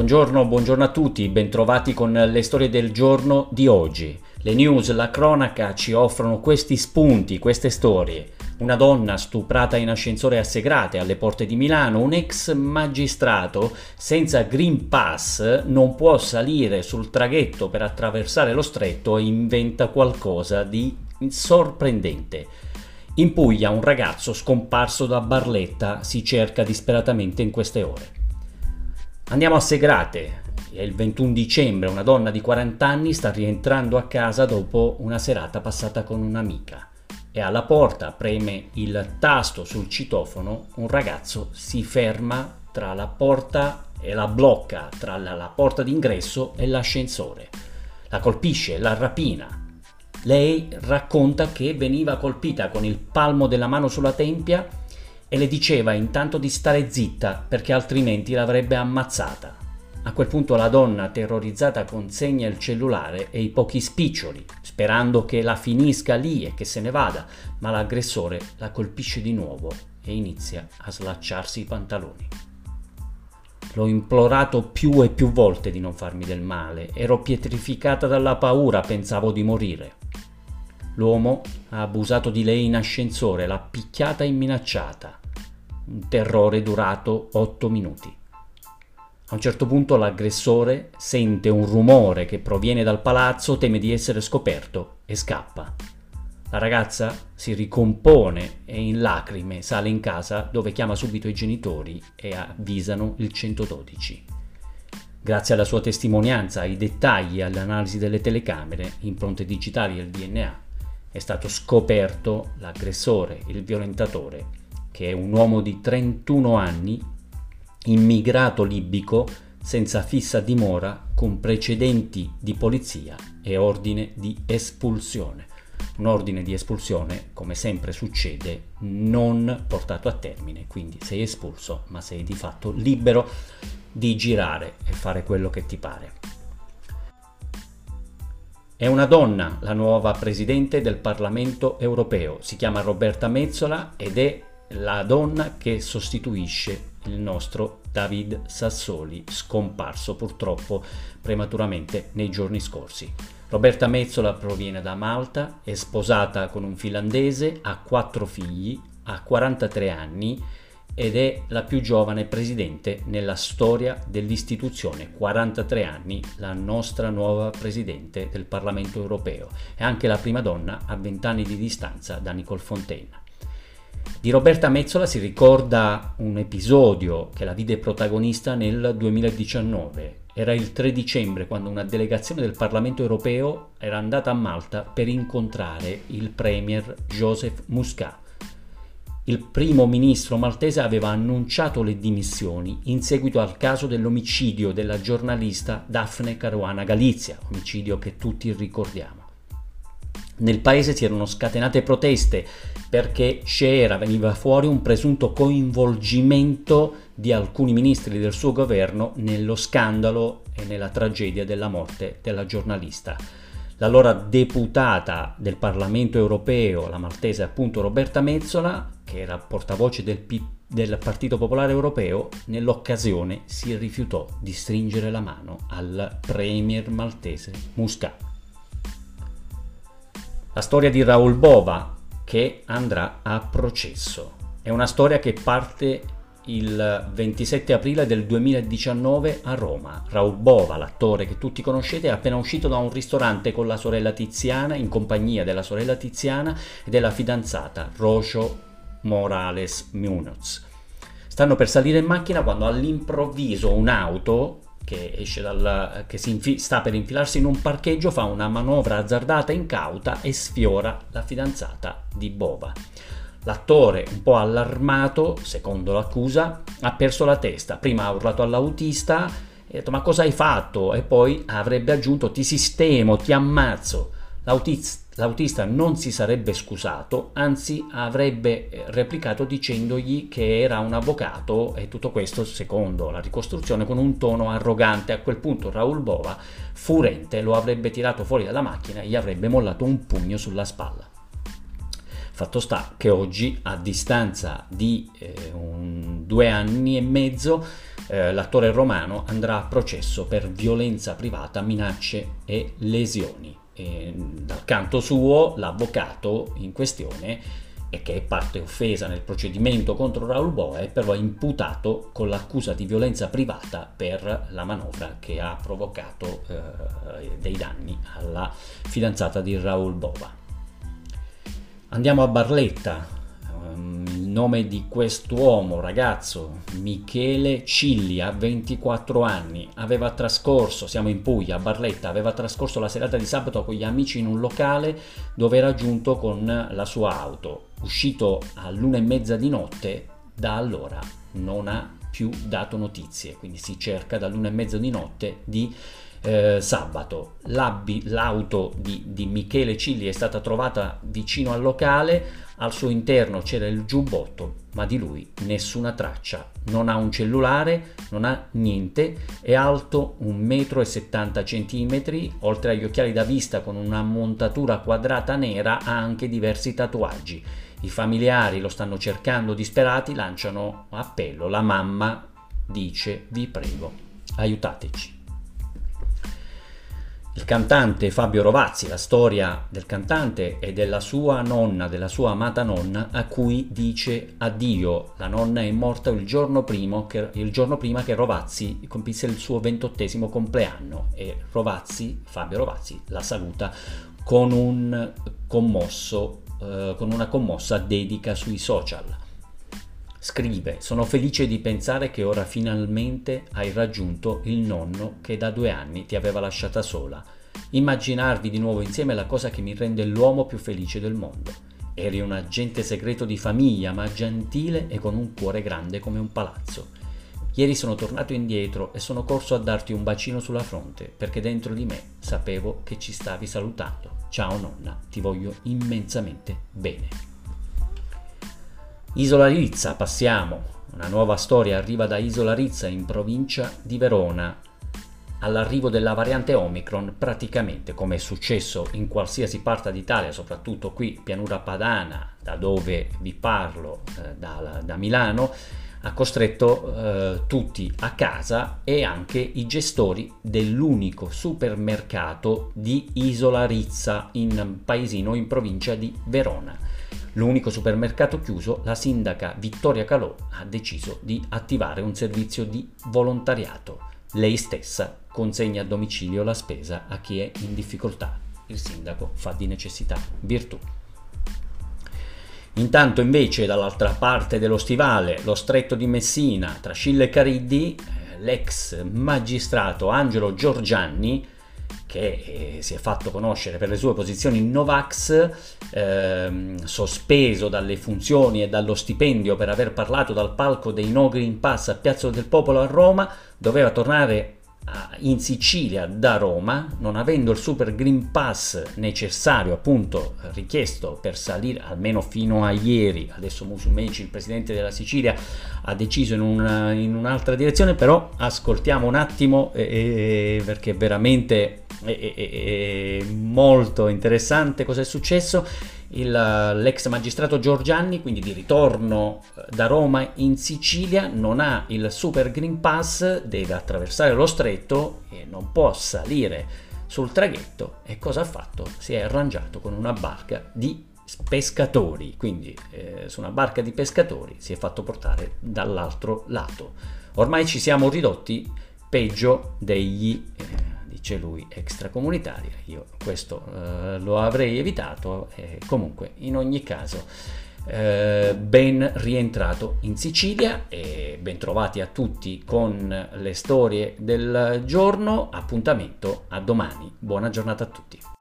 Buongiorno, buongiorno a tutti, bentrovati con le storie del giorno di oggi. Le news, la cronaca ci offrono questi spunti, queste storie. Una donna stuprata in ascensore a Segrate alle porte di Milano, un ex magistrato senza Green Pass non può salire sul traghetto per attraversare lo stretto e inventa qualcosa di sorprendente. In Puglia un ragazzo scomparso da Barletta si cerca disperatamente in queste ore. Andiamo a Segrate. È il 21 dicembre, una donna di 40 anni sta rientrando a casa dopo una serata passata con un'amica e alla porta preme il tasto sul citofono, un ragazzo si ferma tra la porta e la blocca tra la, la porta d'ingresso e l'ascensore. La colpisce, la rapina. Lei racconta che veniva colpita con il palmo della mano sulla tempia e le diceva intanto di stare zitta perché altrimenti l'avrebbe ammazzata. A quel punto la donna, terrorizzata, consegna il cellulare e i pochi spiccioli, sperando che la finisca lì e che se ne vada, ma l'aggressore la colpisce di nuovo e inizia a slacciarsi i pantaloni. L'ho implorato più e più volte di non farmi del male, ero pietrificata dalla paura, pensavo di morire. L'uomo ha abusato di lei in ascensore, l'ha picchiata e minacciata un terrore durato 8 minuti. A un certo punto l'aggressore sente un rumore che proviene dal palazzo, teme di essere scoperto e scappa. La ragazza si ricompone e in lacrime sale in casa dove chiama subito i genitori e avvisano il 112. Grazie alla sua testimonianza, ai dettagli all'analisi delle telecamere, impronte digitali e il DNA, è stato scoperto l'aggressore, il violentatore che è un uomo di 31 anni, immigrato libico, senza fissa dimora, con precedenti di polizia e ordine di espulsione. Un ordine di espulsione, come sempre succede, non portato a termine, quindi sei espulso, ma sei di fatto libero di girare e fare quello che ti pare. È una donna la nuova presidente del Parlamento europeo, si chiama Roberta Mezzola ed è la donna che sostituisce il nostro David Sassoli, scomparso purtroppo prematuramente nei giorni scorsi. Roberta Mezzola proviene da Malta, è sposata con un finlandese, ha quattro figli, ha 43 anni ed è la più giovane presidente nella storia dell'istituzione. 43 anni, la nostra nuova presidente del Parlamento europeo. È anche la prima donna a 20 anni di distanza da Nicole Fontaine. Di Roberta Mezzola si ricorda un episodio che la vide protagonista nel 2019. Era il 3 dicembre quando una delegazione del Parlamento europeo era andata a Malta per incontrare il premier Joseph Muscat. Il primo ministro maltese aveva annunciato le dimissioni in seguito al caso dell'omicidio della giornalista Daphne Caruana Galizia, omicidio che tutti ricordiamo. Nel paese si erano scatenate proteste perché c'era, veniva fuori un presunto coinvolgimento di alcuni ministri del suo governo nello scandalo e nella tragedia della morte della giornalista. L'allora deputata del Parlamento europeo, la maltese appunto Roberta Mezzola, che era portavoce del, P- del Partito Popolare Europeo, nell'occasione si rifiutò di stringere la mano al premier maltese Muscat. La storia di Raul Bova che andrà a processo. È una storia che parte il 27 aprile del 2019 a Roma. Raul Bova, l'attore che tutti conoscete, è appena uscito da un ristorante con la sorella Tiziana, in compagnia della sorella Tiziana e della fidanzata Rojo Morales Munoz. Stanno per salire in macchina quando all'improvviso un'auto che, esce dal, che infi- sta per infilarsi in un parcheggio fa una manovra azzardata incauta e sfiora la fidanzata di Bova. L'attore, un po' allarmato, secondo l'accusa, ha perso la testa. Prima ha urlato all'autista e ha detto ma cosa hai fatto? E poi avrebbe aggiunto ti sistemo, ti ammazzo. L'autista L'autista non si sarebbe scusato, anzi avrebbe eh, replicato dicendogli che era un avvocato e tutto questo secondo la ricostruzione con un tono arrogante. A quel punto Raul Bova, furente, lo avrebbe tirato fuori dalla macchina e gli avrebbe mollato un pugno sulla spalla. Fatto sta che oggi, a distanza di eh, un, due anni e mezzo, eh, l'attore romano andrà a processo per violenza privata, minacce e lesioni. E, dal canto suo, l'avvocato in questione e che è parte offesa nel procedimento contro Raul Boa è però imputato con l'accusa di violenza privata per la manovra che ha provocato eh, dei danni alla fidanzata di Raul Boa. Andiamo a Barletta, nome di quest'uomo, ragazzo, Michele Ciglia, 24 anni, aveva trascorso, siamo in Puglia, a Barletta, aveva trascorso la serata di sabato con gli amici in un locale dove era giunto con la sua auto. Uscito all'una e mezza di notte, da allora non ha più dato notizie, quindi si cerca dall'una e mezza di notte di eh, sabato. L'auto di, di, Michele Cilli è stata trovata vicino al locale, al suo interno c'era il giubbotto, ma di lui nessuna traccia. Non ha un cellulare, non ha niente, è alto 1,70 m, oltre agli occhiali da vista con una montatura quadrata nera ha anche diversi tatuaggi i familiari lo stanno cercando disperati, lanciano appello. La mamma dice vi prego, aiutateci. Il cantante Fabio Rovazzi, la storia del cantante e della sua nonna, della sua amata nonna, a cui dice addio. La nonna è morta il giorno, che, il giorno prima che Rovazzi compisse il suo ventottesimo compleanno e Rovazzi, Fabio Rovazzi, la saluta con un commosso eh, con una commossa dedica sui social. Scrive, sono felice di pensare che ora finalmente hai raggiunto il nonno che da due anni ti aveva lasciata sola. Immaginarvi di nuovo insieme è la cosa che mi rende l'uomo più felice del mondo. Eri un agente segreto di famiglia, ma gentile e con un cuore grande come un palazzo. Ieri sono tornato indietro e sono corso a darti un bacino sulla fronte perché dentro di me sapevo che ci stavi salutando. Ciao nonna, ti voglio immensamente bene. Isola Rizza, passiamo. Una nuova storia arriva da Isola Rizza in provincia di Verona. All'arrivo della variante Omicron, praticamente come è successo in qualsiasi parte d'Italia, soprattutto qui, pianura padana, da dove vi parlo, eh, da, da Milano, ha costretto eh, tutti a casa e anche i gestori dell'unico supermercato di Isola Rizza in paesino in provincia di Verona. L'unico supermercato chiuso, la sindaca Vittoria Calò ha deciso di attivare un servizio di volontariato. Lei stessa consegna a domicilio la spesa a chi è in difficoltà. Il sindaco fa di necessità virtù. Intanto invece dall'altra parte dello stivale, lo stretto di Messina, tra Scilla e Cariddi, eh, l'ex magistrato Angelo Giorgianni, che eh, si è fatto conoscere per le sue posizioni Novax, eh, sospeso dalle funzioni e dallo stipendio per aver parlato dal palco dei No Green Pass a Piazza del Popolo a Roma, doveva tornare in Sicilia da Roma, non avendo il super green pass necessario, appunto richiesto per salire almeno fino a ieri, adesso Musumeci, il presidente della Sicilia, ha deciso in, una, in un'altra direzione, però ascoltiamo un attimo eh, eh, perché veramente è, è, è molto interessante cosa è successo il, l'ex magistrato Giorgianni, quindi di ritorno eh, da Roma in Sicilia, non ha il Super Green Pass, deve attraversare lo stretto e non può salire sul traghetto e cosa ha fatto? Si è arrangiato con una barca di pescatori, quindi eh, su una barca di pescatori si è fatto portare dall'altro lato. Ormai ci siamo ridotti peggio degli... Eh, dice lui, extracomunitaria. Io questo eh, lo avrei evitato e comunque in ogni caso eh, ben rientrato in Sicilia e ben trovati a tutti con le storie del giorno. Appuntamento a domani. Buona giornata a tutti.